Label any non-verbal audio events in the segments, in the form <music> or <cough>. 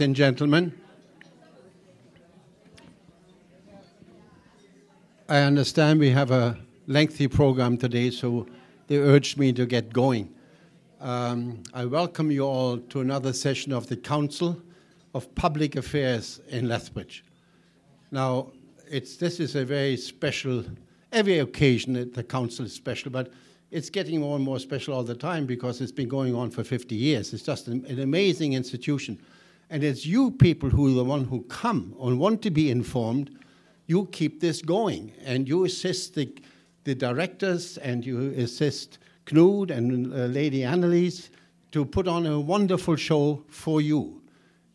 and gentlemen. I understand we have a lengthy program today, so they urged me to get going. Um, I welcome you all to another session of the Council of Public Affairs in Lethbridge. Now, it's, this is a very special, every occasion the Council is special, but it's getting more and more special all the time because it's been going on for 50 years. It's just an, an amazing institution. And it's you people who are the one who come and want to be informed. You keep this going and you assist the, the directors and you assist Knud and uh, Lady Annelies to put on a wonderful show for you.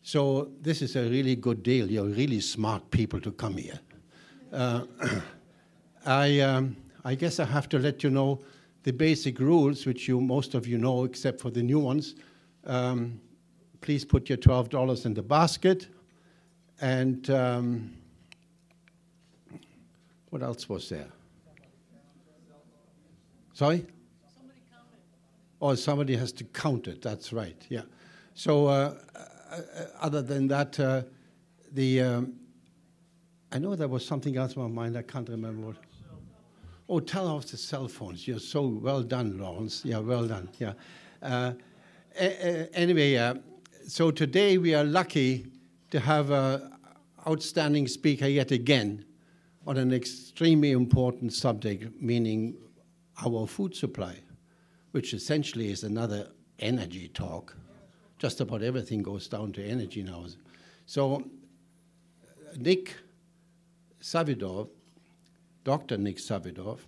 So this is a really good deal. You're really smart people to come here. Uh, <clears throat> I, um, I guess I have to let you know the basic rules, which you most of you know, except for the new ones. Um, please put your $12 in the basket. And um, what else was there? Sorry? Oh, somebody has to count it. That's right. Yeah. So, uh, uh, other than that, uh, the um, I know there was something else in my mind. I can't remember what. Oh, tell off the cell phones. You're so well done, Lawrence. Yeah, well done. Yeah. Uh, anyway, uh, so today we are lucky to have an outstanding speaker yet again on an extremely important subject, meaning our food supply, which essentially is another energy talk. Just about everything goes down to energy now. So, Nick Savidov Dr. Nick Savidov,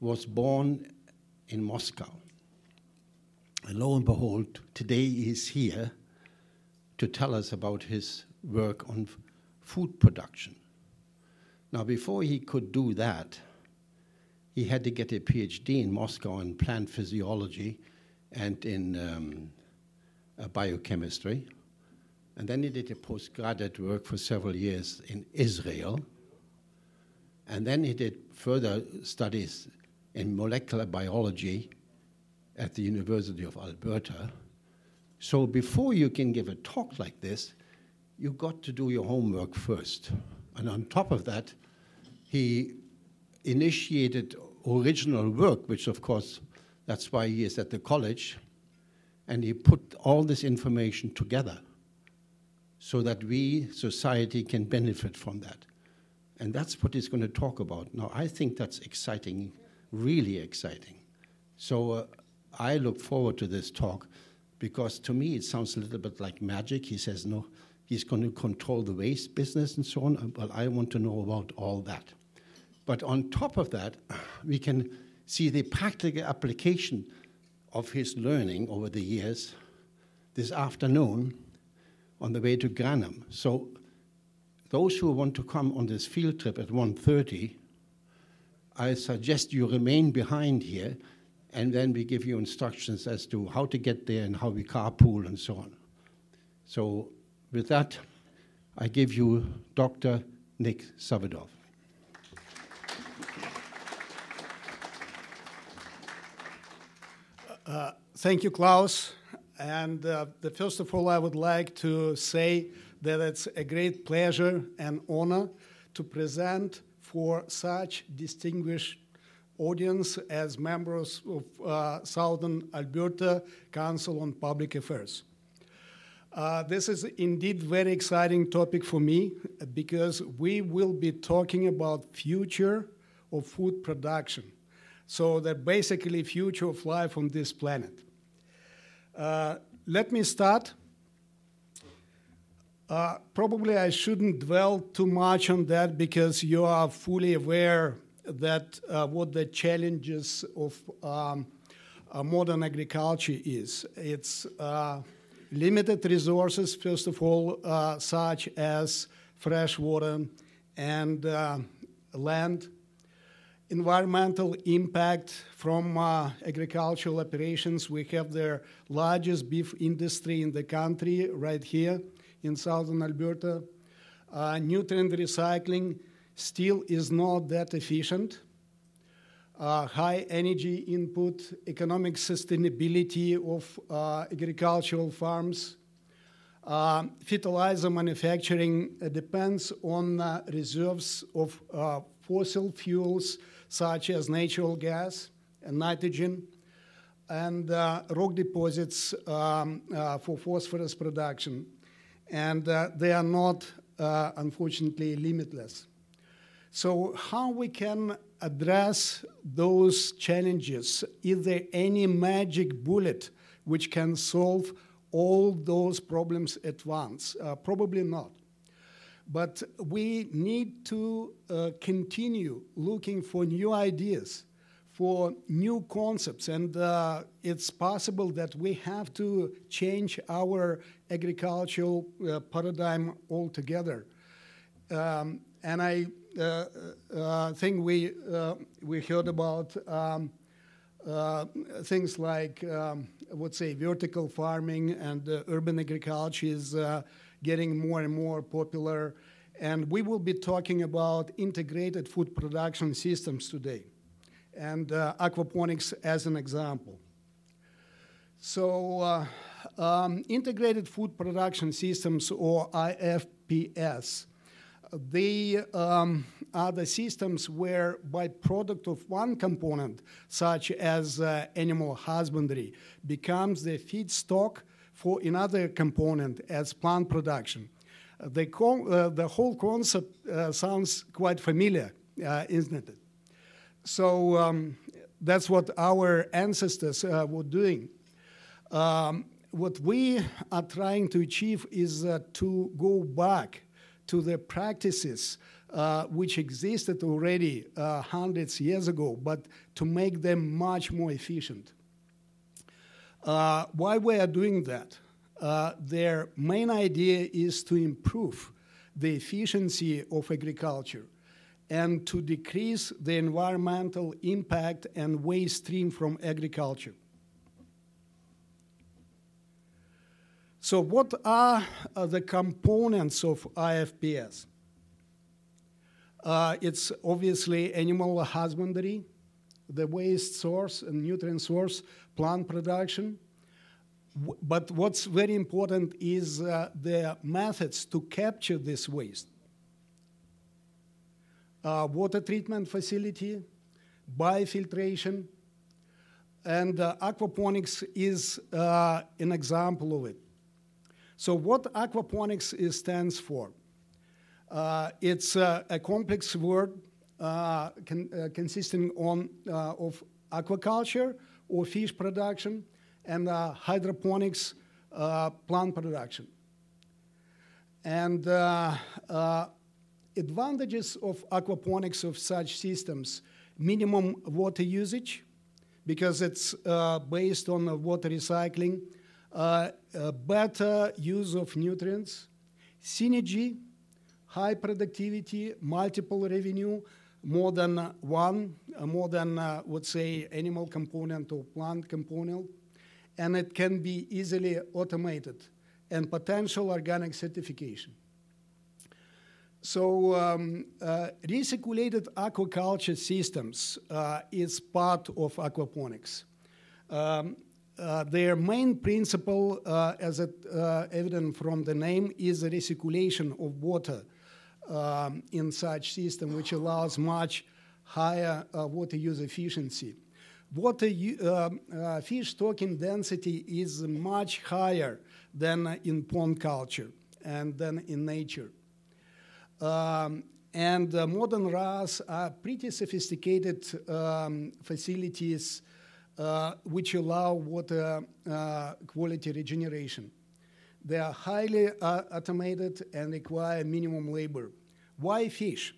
was born in Moscow. And lo and behold, today he's here to tell us about his work on food production. Now, before he could do that, he had to get a PhD in Moscow in plant physiology and in um, uh, biochemistry. And then he did a postgraduate work for several years in Israel and then he did further studies in molecular biology at the University of Alberta. So before you can give a talk like this, you've got to do your homework first. And on top of that, he initiated original work, which of course, that's why he is at the college, and he put all this information together so that we, society, can benefit from that. And that's what he's going to talk about. Now, I think that's exciting, really exciting. So uh, I look forward to this talk because to me it sounds a little bit like magic. He says, no, he's going to control the waste business and so on. Uh, well, I want to know about all that. But on top of that, <sighs> we can see the practical application of his learning over the years this afternoon on the way to Granham. So those who want to come on this field trip at 1.30, I suggest you remain behind here and then we give you instructions as to how to get there and how we carpool and so on. So with that, I give you Dr. Nick Savidov. Uh, thank you, Klaus. And uh, the, first of all, I would like to say that it's a great pleasure and honor to present for such distinguished audience as members of uh, Southern Alberta Council on Public Affairs. Uh, this is indeed very exciting topic for me because we will be talking about future of food production. So that basically future of life on this planet. Uh, let me start uh, probably I shouldn't dwell too much on that because you are fully aware that uh, what the challenges of um, uh, modern agriculture is. It's uh, limited resources, first of all, uh, such as fresh water and uh, land. Environmental impact from agricultural operations. We have the largest beef industry in the country right here in southern Alberta. Uh, nutrient recycling still is not that efficient. Uh, high energy input, economic sustainability of uh, agricultural farms, Uh, fertilizer manufacturing uh, depends on uh, reserves of uh, fossil fuels such as natural gas and nitrogen and rock deposits um, for phosphorus production. And they are not, unfortunately, limitless. So, how we can address those challenges? Is there any magic bullet which can solve all those problems at once? Uh, probably not. But we need to uh, continue looking for new ideas, for new concepts, and uh, it's possible that we have to change our agricultural uh, paradigm altogether. Um, and I uh, uh, think we, we heard about um, things like um, I would say vertical farming and uh, urban agriculture is uh, getting more and more popular. And we will be talking about integrated food production systems today, and uh, aquaponics as an example. So, uh, um, integrated food production systems, or IFPS, they um, are the systems where byproduct of one component, such as uh, animal husbandry, becomes the feedstock for another component as plant production. Uh, the, uh, the whole concept uh, sounds quite familiar, uh, isn't it? So um, that's what our ancestors uh, were doing. Um, what we are trying to achieve is to go back to the practices uh, which existed already uh, hundreds years ago, but to make them much more efficient. Uh, why we are doing that? Uh, their main idea is to improve the efficiency of agriculture and to decrease the environmental impact and waste stream from agriculture. So, what are uh, the components of IFPS? Uh, it's obviously animal husbandry, the waste source and nutrient source, plant production. W- but what's very important is uh, the methods to capture this waste. Uh, water treatment facility, biofiltration, and uh, aquaponics is uh, an example of it. So, what aquaponics stands for? Uh, it's uh, a complex word uh, con- uh, consisting on, uh, of aquaculture or fish production and uh, hydroponics plant production. And advantages of aquaponics of such systems minimum water usage because it's based on water recycling better use of nutrients, synergy, high productivity, multiple revenue, more than one, uh, more than, uh, would say, animal component or plant component, and it can be easily automated, and potential organic certification. So, um, uh, recirculated aquaculture systems uh, is part of aquaponics. Um, uh, their main principle, uh, as it, uh, evident from the name, is the recirculation of water um, in such system, which allows much higher uh, water use efficiency. Water uh, fish stocking density is much higher than in pond culture and than in nature. Um, and modern RAS are pretty sophisticated um, facilities which allow water uh, quality regeneration. They are highly uh, automated and require minimum labor. Why fish?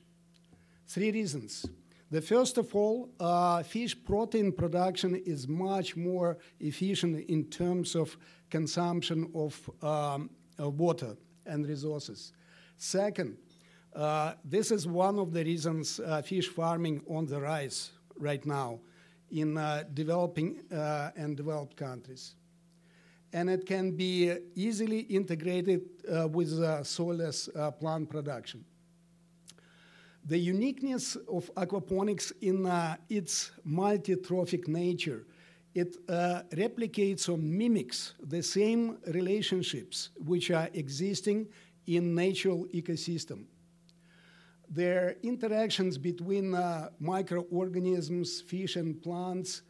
Three reasons. The first of all, uh, fish protein production is much more efficient in terms of consumption of, um, water and resources. Second, uh, this is one of the reasons uh, fish farming on the rise right now in uh, developing uh, and developed countries. And it can be easily integrated uh, with soilless plant production. The uniqueness of aquaponics in its multi-trophic nature it uh, replicates or mimics the same relationships which are existing in natural ecosystem. Their interactions between uh, microorganisms, fish, and plants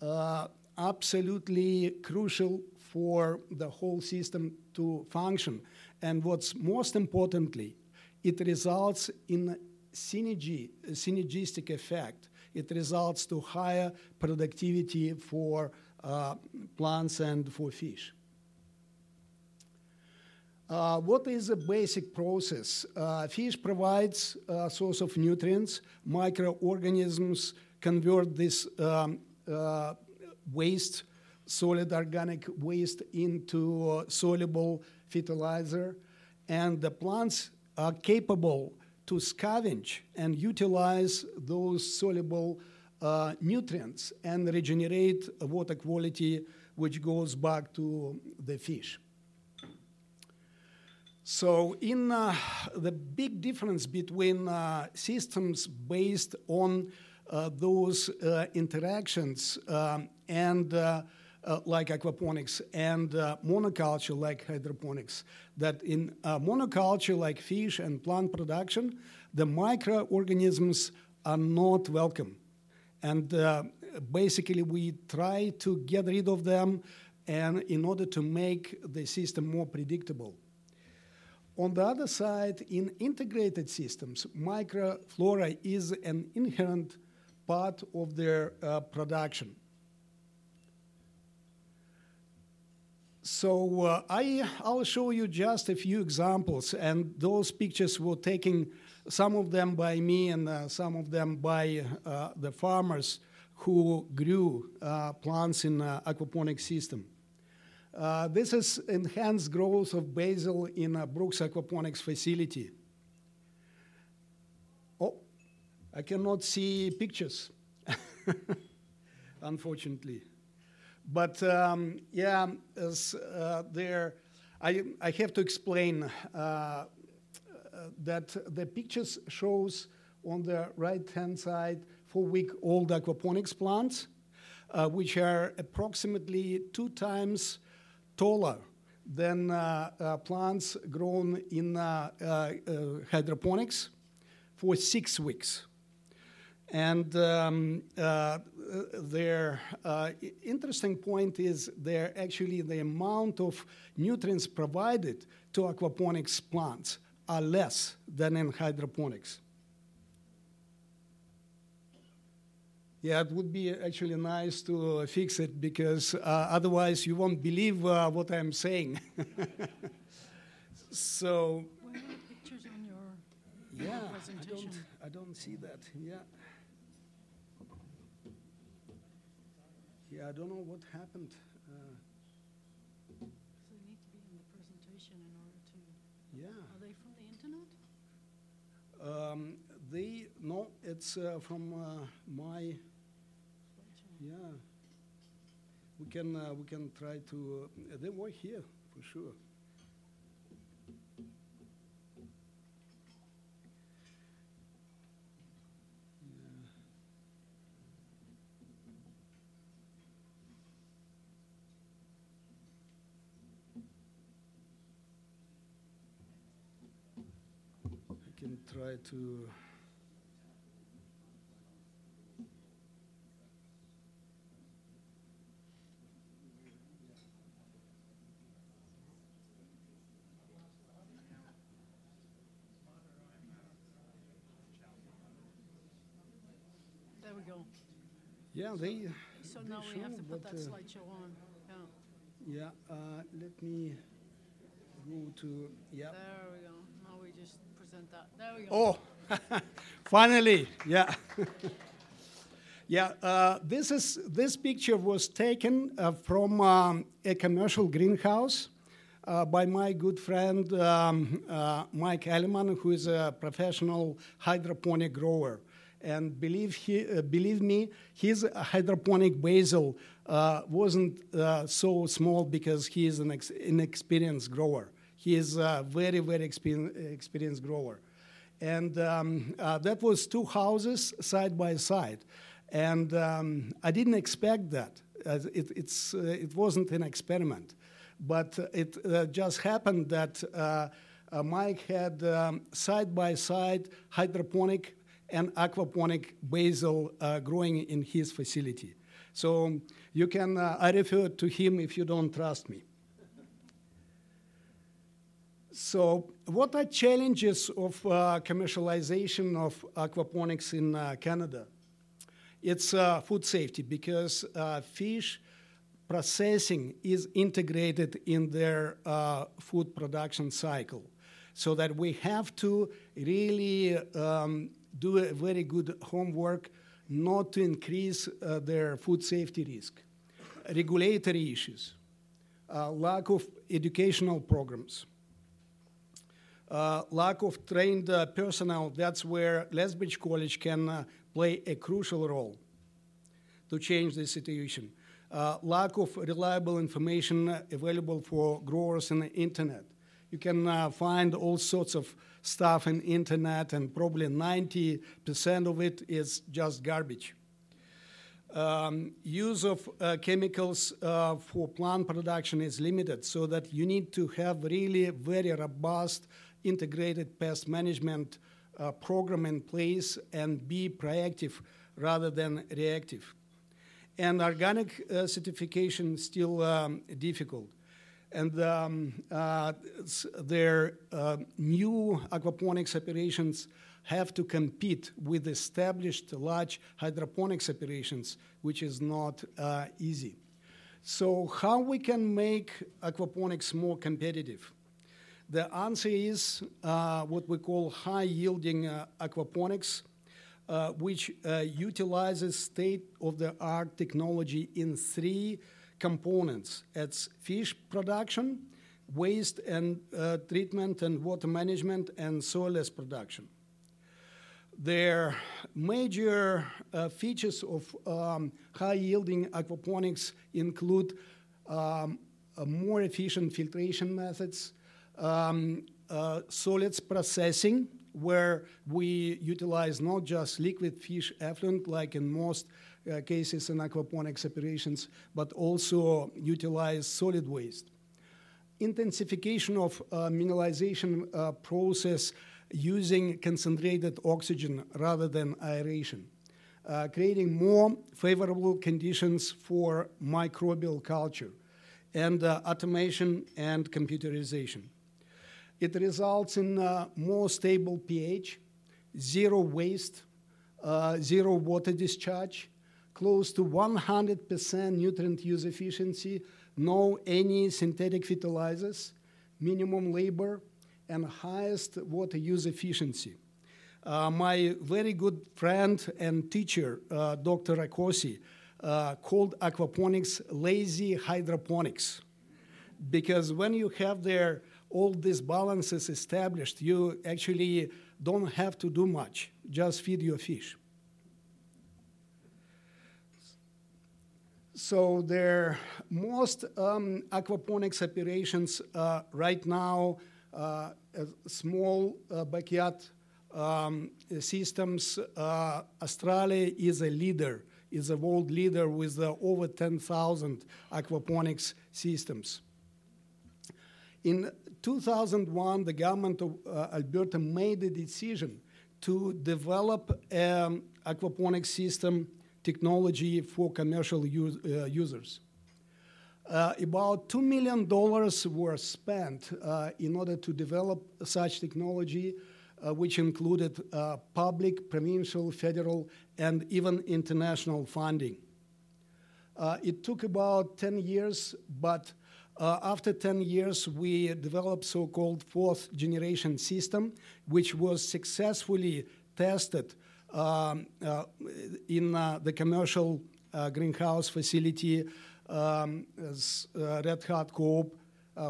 uh, absolutely crucial for the whole system to function. And what's most importantly, it results in synergy, synergistic effect. It results to higher productivity for uh, plants and for fish. Uh, what is a basic process? Uh, fish provides a source of nutrients. Microorganisms convert this um, uh, waste, solid organic waste, into soluble fertilizer. And the plants are capable to scavenge and utilize those soluble uh, nutrients and regenerate water quality, which goes back to the fish. So, in uh, the big difference between uh, systems based on uh, those uh, interactions um, and uh, like aquaponics and monoculture like hydroponics, that in monoculture like fish and plant production, the microorganisms are not welcome. And basically, we try to get rid of them and in order to make the system more predictable. On the other side, in integrated systems, microflora is an inherent part of their uh, production. So uh, I, I'll show you just a few examples, and those pictures were taken, some of them by me and uh, some of them by uh, the farmers who grew uh, plants in uh, aquaponic system. Uh, this is enhanced growth of basil in a Brooks Aquaponics facility. Oh, I cannot see pictures, <laughs> unfortunately. But um, yeah, as, uh, there, I, I have to explain uh, that the pictures shows on the right-hand side four-week-old aquaponics plants, uh, which are approximately two times taller than uh, uh, plants grown in uh, hydroponics for six weeks. And um, uh, their uh, interesting point is there actually the amount of nutrients provided to aquaponics plants are less than in hydroponics. Yeah, it would be actually nice to fix it because uh, otherwise you won't believe uh, what I'm saying. <laughs> so. Pictures on your, yeah, presentation? I don't, I don't see that. Yeah. Yeah, I don't know what happened. Uh, So they need to be in the presentation in order to, yeah. are they from the internet? Um, they, no, it's uh, from uh, my yeah. We can uh, we can try to. Uh, they were here for sure. Try to. We go. Yeah, they. So they now we have show, to put but, that uh, slideshow on. Yeah, Yeah, uh, let me go to. Yeah. there we go. Now we just present that. There we go. Oh, <laughs> finally, yeah. <laughs> yeah, uh, this is this picture was taken uh, from um, a commercial greenhouse uh, by my good friend um, uh, Mike Elliman, who is a professional hydroponic grower. And believe he, uh, believe me, his hydroponic basil uh, wasn't uh, so small because he is an ex- inexperienced grower. He is a very, very exper- experienced grower. And um, uh, that was two houses side by side. And um, i didn't expect that. It, it's, uh, it wasn't an experiment, but it uh, just happened that uh, Mike had um, side by side hydroponic and aquaponic basil uh, growing in his facility. So you can, uh, I refer to him if you don't trust me. So, what are challenges of uh, commercialization of aquaponics in uh, Canada? It's uh, food safety because uh, fish processing is integrated in their food production cycle. So that we have to really um, do a very good homework not to increase uh, their food safety risk. Regulatory issues, lack of educational programs uh, lack of trained uh, personnel, that's where Lethbridge College can uh, play a crucial role to change the situation. Uh, lack of reliable information available for growers on the internet. You can uh, find all sorts of stuff in internet, and probably 90% of it is just garbage. Um, use of uh, chemicals uh, for plant production is limited, so that you need to have really very robust integrated pest management uh, program in place and be proactive rather than reactive. And organic uh, certification still um, difficult. And um, uh, their uh, new aquaponics operations have to compete with established large hydroponics operations, which is not uh, easy. So, how we can make aquaponics more competitive? The answer is uh, what we call high yielding uh, aquaponics, uh, which utilizes state of the art technology in three components it's fish production, waste and uh, treatment and water management, and soilless production. Their major uh, features of um, high yielding aquaponics include um, more efficient filtration methods um, uh, solids processing, where we utilize not just liquid fish effluent, like in most uh, cases in aquaponics operations, but also utilize solid waste. Intensification of uh, mineralization uh, process using concentrated oxygen rather than aeration. Uh, creating more favorable conditions for microbial culture and uh, automation and computerization. It results in uh, more stable pH, zero waste, uh, zero water discharge, close to 100% nutrient use efficiency, no any synthetic fertilizers, minimum labor, and highest water use efficiency. Uh, my very good friend and teacher, uh, Dr. Rakocy, uh, called aquaponics lazy hydroponics because when you have there all these balances established, you actually don't have to do much, just feed your fish. So their most um, aquaponics operations uh, right now, uh, small uh, backyard um, systems. Uh, Australia is a leader, is a world leader with uh, over 10,000 aquaponics systems. In 2001, the government of uh, Alberta made a decision to develop an aquaponics system technology for commercial use, uh, users. Uh, about $2 million were spent uh, in order to develop such technology, uh, which included uh, public, provincial, federal, and even international funding. it took about 10 years, but uh, after 10 years, we developed so-called fourth generation system, which was successfully tested um, uh, in uh, the commercial uh, greenhouse facility um, as Red Hat Co-op,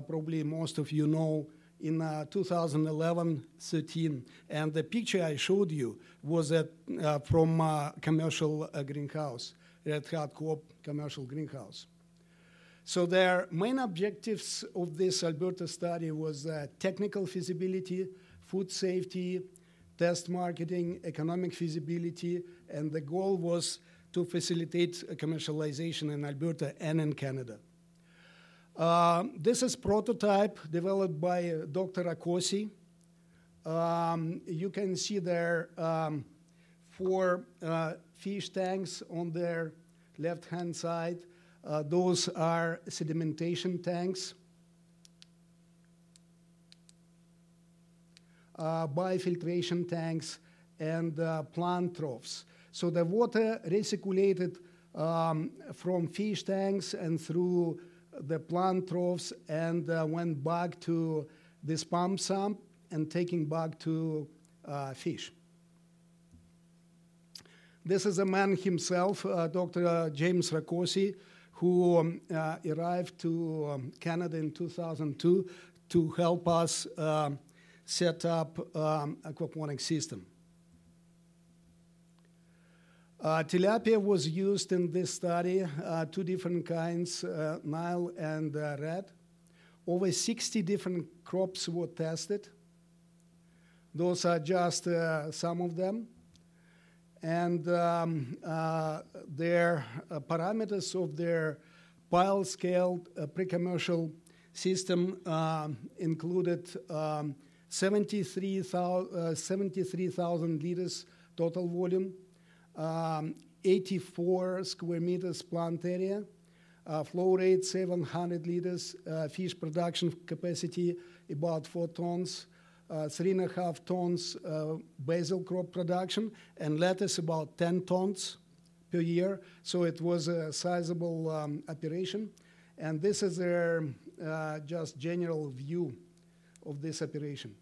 probably most of you know, in 2011-13. And the picture I showed you was at, from commercial greenhouse, Red Hat Co-op commercial greenhouse. So their main objectives of this Alberta study was uh, technical feasibility, food safety, test marketing, economic feasibility, and the goal was to facilitate commercialization in Alberta and in Canada. Uh, this is prototype developed by uh, Dr. Rakocy. Um, you can see there um, four uh, fish tanks on their left-hand side. Uh, those are sedimentation tanks. Biofiltration tanks and uh, plant troughs. So the water recirculated um, from fish tanks and through the plant troughs and uh, went back to this pump sump and taking back to uh, fish. This is a man himself, uh, Dr. James Rakocy, who um, uh, arrived to um, Canada in 2002 to help us um, set up um, aquaponic system. Uh, tilapia was used in this study, uh, two different kinds, uh, Nile and uh, red. Over 60 different crops were tested. Those are just uh, some of them. And um, uh, their parameters of their pile scale pre-commercial system um, included um, 73,000 73, liters total volume, um, 84 square meters plant area, uh, flow rate 700 liters, uh, fish production capacity about 4 tons, uh, 3.5 tons uh, basil crop production, and lettuce about 10 tons per year. So it was a sizable um, operation. And this is their uh, just general view of this operation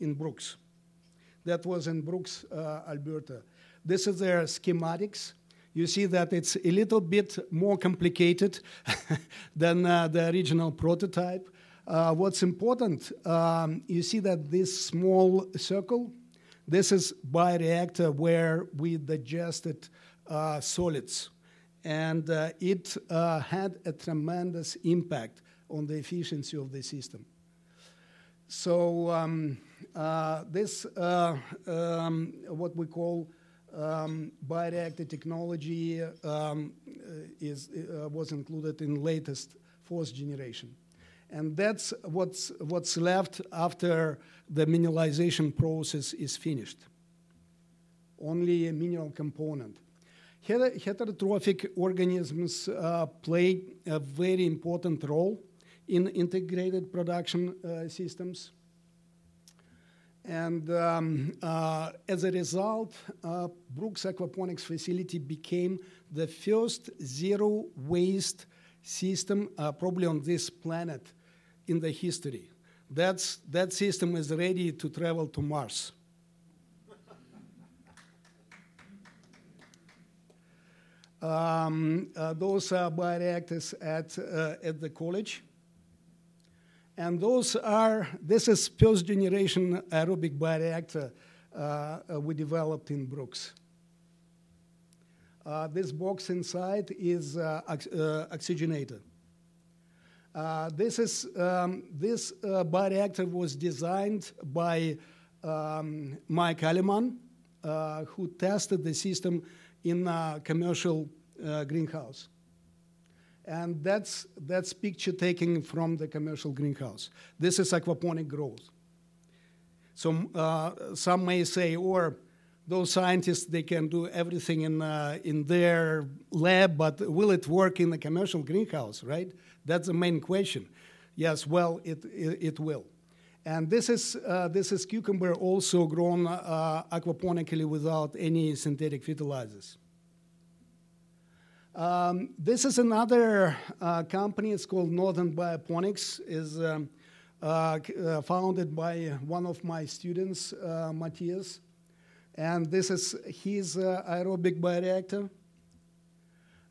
in Brooks. That was in Brooks, uh, Alberta. This is their schematics. You see that it's a little bit more complicated <laughs> than uh, the original prototype. Uh, what's important, um, you see that this small circle, this is bioreactor where we digested uh, solids. And uh, it uh, had a tremendous impact on the efficiency of the system. So um, this, uh, um, what we call um, bioreactor technology um, is, uh, was included in latest fourth generation. And that's what's, what's left after the mineralization process is finished. Only a mineral component. Heterotrophic organisms uh, play a very important role in integrated production uh, systems. And um, uh, as a result, uh, Brooks Aquaponics facility became the first zero waste system uh, probably on this planet in the history. That's, that system is ready to travel to Mars. um, uh, those are bioreactors at, uh, at the college. And those are, this is first generation aerobic bioreactor uh, uh, we developed in Brooks. Uh, this box inside is uh, ox uh, oxygenated. Uh, this, is, um, this bioreactor was designed by um, Mike Alleman, who tested the system in a commercial greenhouse. And that's, that's picture taken from the commercial greenhouse. This is aquaponic growth. So uh, some may say, or those scientists, they can do everything in, uh, in their lab, but will it work in the commercial greenhouse, right? That's the main question. Yes, well, it, it, it will. And this is, uh, this is cucumber also grown uh, aquaponically without any synthetic fertilizers. Um, this is another uh, company. It's called Northern Bioponics. is um, uh, uh, founded by one of my students, uh, Matthias, and this is his uh, aerobic bioreactor.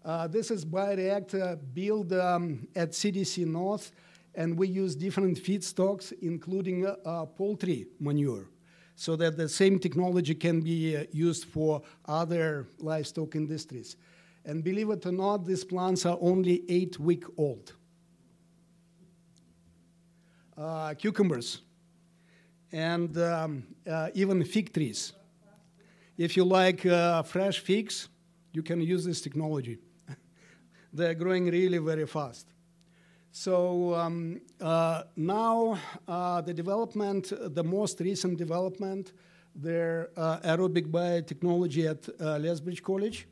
Uh, this is bioreactor built um, at CDC North, and we use different feedstocks, including poultry manure so that the same technology can be uh, used for other livestock industries. And believe it or not, these plants are only eight week old. Uh, cucumbers and um, uh, even fig trees. If you like uh, fresh figs, you can use this technology. <laughs> They're growing really very fast. So um, uh, now uh, the development, the most recent development, their uh, aerobic biotechnology at Lethbridge College.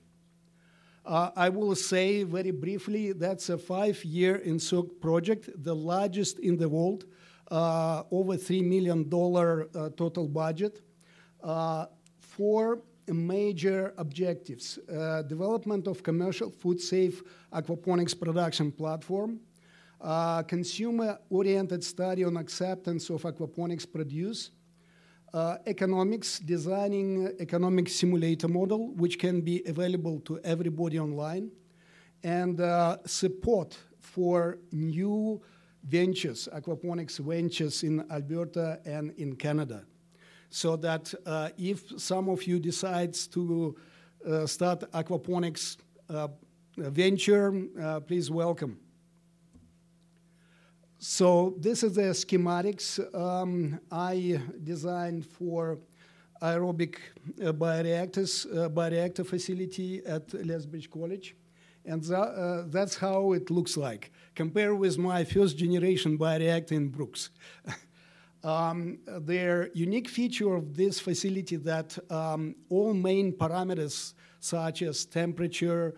Uh, I will say very briefly that's a five-year NSERC project, the largest in the world, uh, over $3 million total budget, for major objectives. development of commercial food-safe aquaponics production platform, uh, consumer-oriented study on acceptance of aquaponics produce, uh, economics, designing economic simulator model, which can be available to everybody online, and uh, support for new ventures, aquaponics ventures in Alberta and in Canada. So that uh, if some of you decides to uh, start aquaponics uh, venture, uh, please welcome. So this is the schematics um, I designed for aerobic uh, bioreactors, uh, bioreactor facility at Lethbridge College. And uh, that's how it looks like. Compare with my first generation bioreactor in Brooks. <laughs> um, the unique feature of this facility that um, all main parameters such as temperature,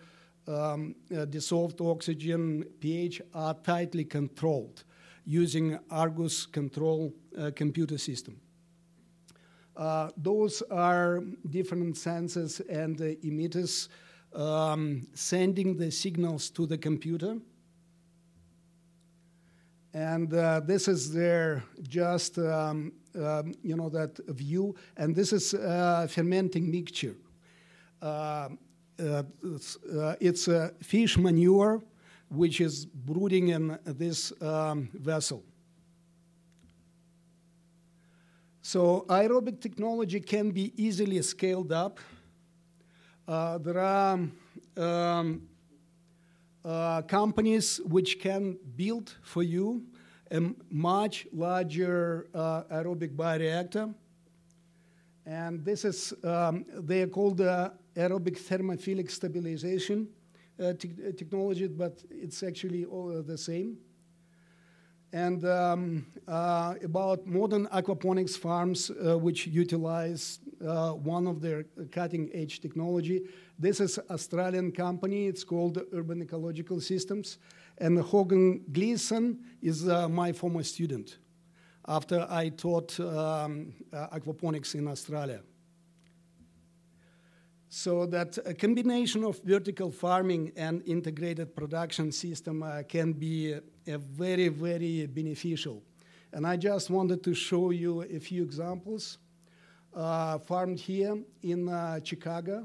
um, uh, dissolved oxygen, pH are tightly controlled using Argus control uh, computer system. Uh, those are different sensors and uh, emitters um, sending the signals to the computer. And uh, this is their just, um, um, you know, that view. And this is uh, fermenting mixture. Uh, it's, it's fish manure which is brooding in this um, vessel. So aerobic technology can be easily scaled up. Uh, there are um, uh, companies which can build for you a much larger uh, aerobic bioreactor. And this is, um, they are called aerobic thermophilic stabilization. Uh, te uh, technology, but it's actually all uh, the same. And um, about modern aquaponics farms which utilize one of their cutting edge technology. This is Australian company. It's called Urban Ecological Systems. And Hogan Gleason is my former student after I taught um, aquaponics in Australia. So that a combination of vertical farming and integrated production system uh, can be a very, very beneficial. And I just wanted to show you a few examples uh, farmed here in uh, Chicago.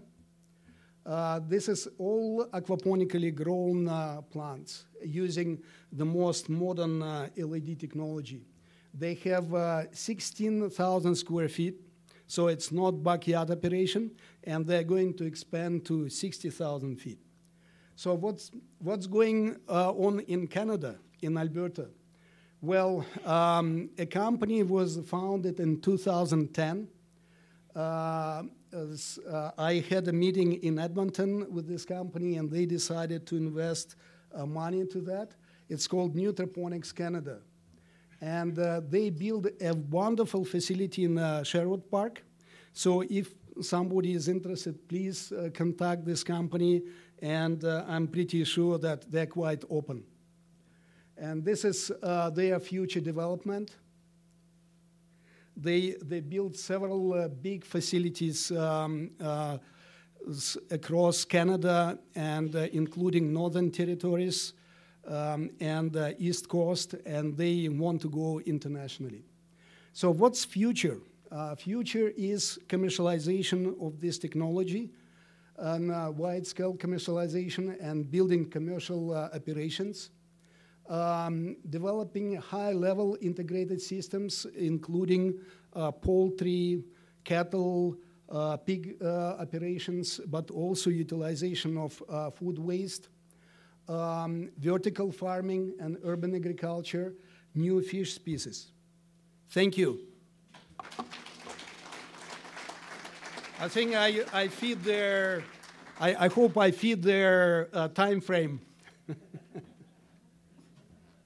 Uh, this is all aquaponically grown uh, plants using the most modern uh, LED technology. They have 16,000 square feet so it's not backyard operation, and they're going to expand to 60,000 feet. So what's, what's going uh, on in Canada, in Alberta? Well, um, a company was founded in 2010. Uh, as, uh, I had a meeting in Edmonton with this company, and they decided to invest uh, money into that. It's called Nutraponics Canada and uh, they build a wonderful facility in uh, Sherwood Park. So if somebody is interested, please uh, contact this company, and uh, I'm pretty sure that they're quite open. And this is uh, their future development. They, they built several uh, big facilities um, across Canada and including northern territories um, and uh, East Coast, and they want to go internationally. So, what's future? Uh, future is commercialization of this technology and uh, wide-scale commercialization and building commercial uh, operations. Um, developing high-level integrated systems, including uh, poultry, cattle, uh, pig operations, but also utilization of food waste um, vertical farming and urban agriculture, new fish species. Thank you. I think I, I feed their I, I hope I fit their uh, time frame. <laughs>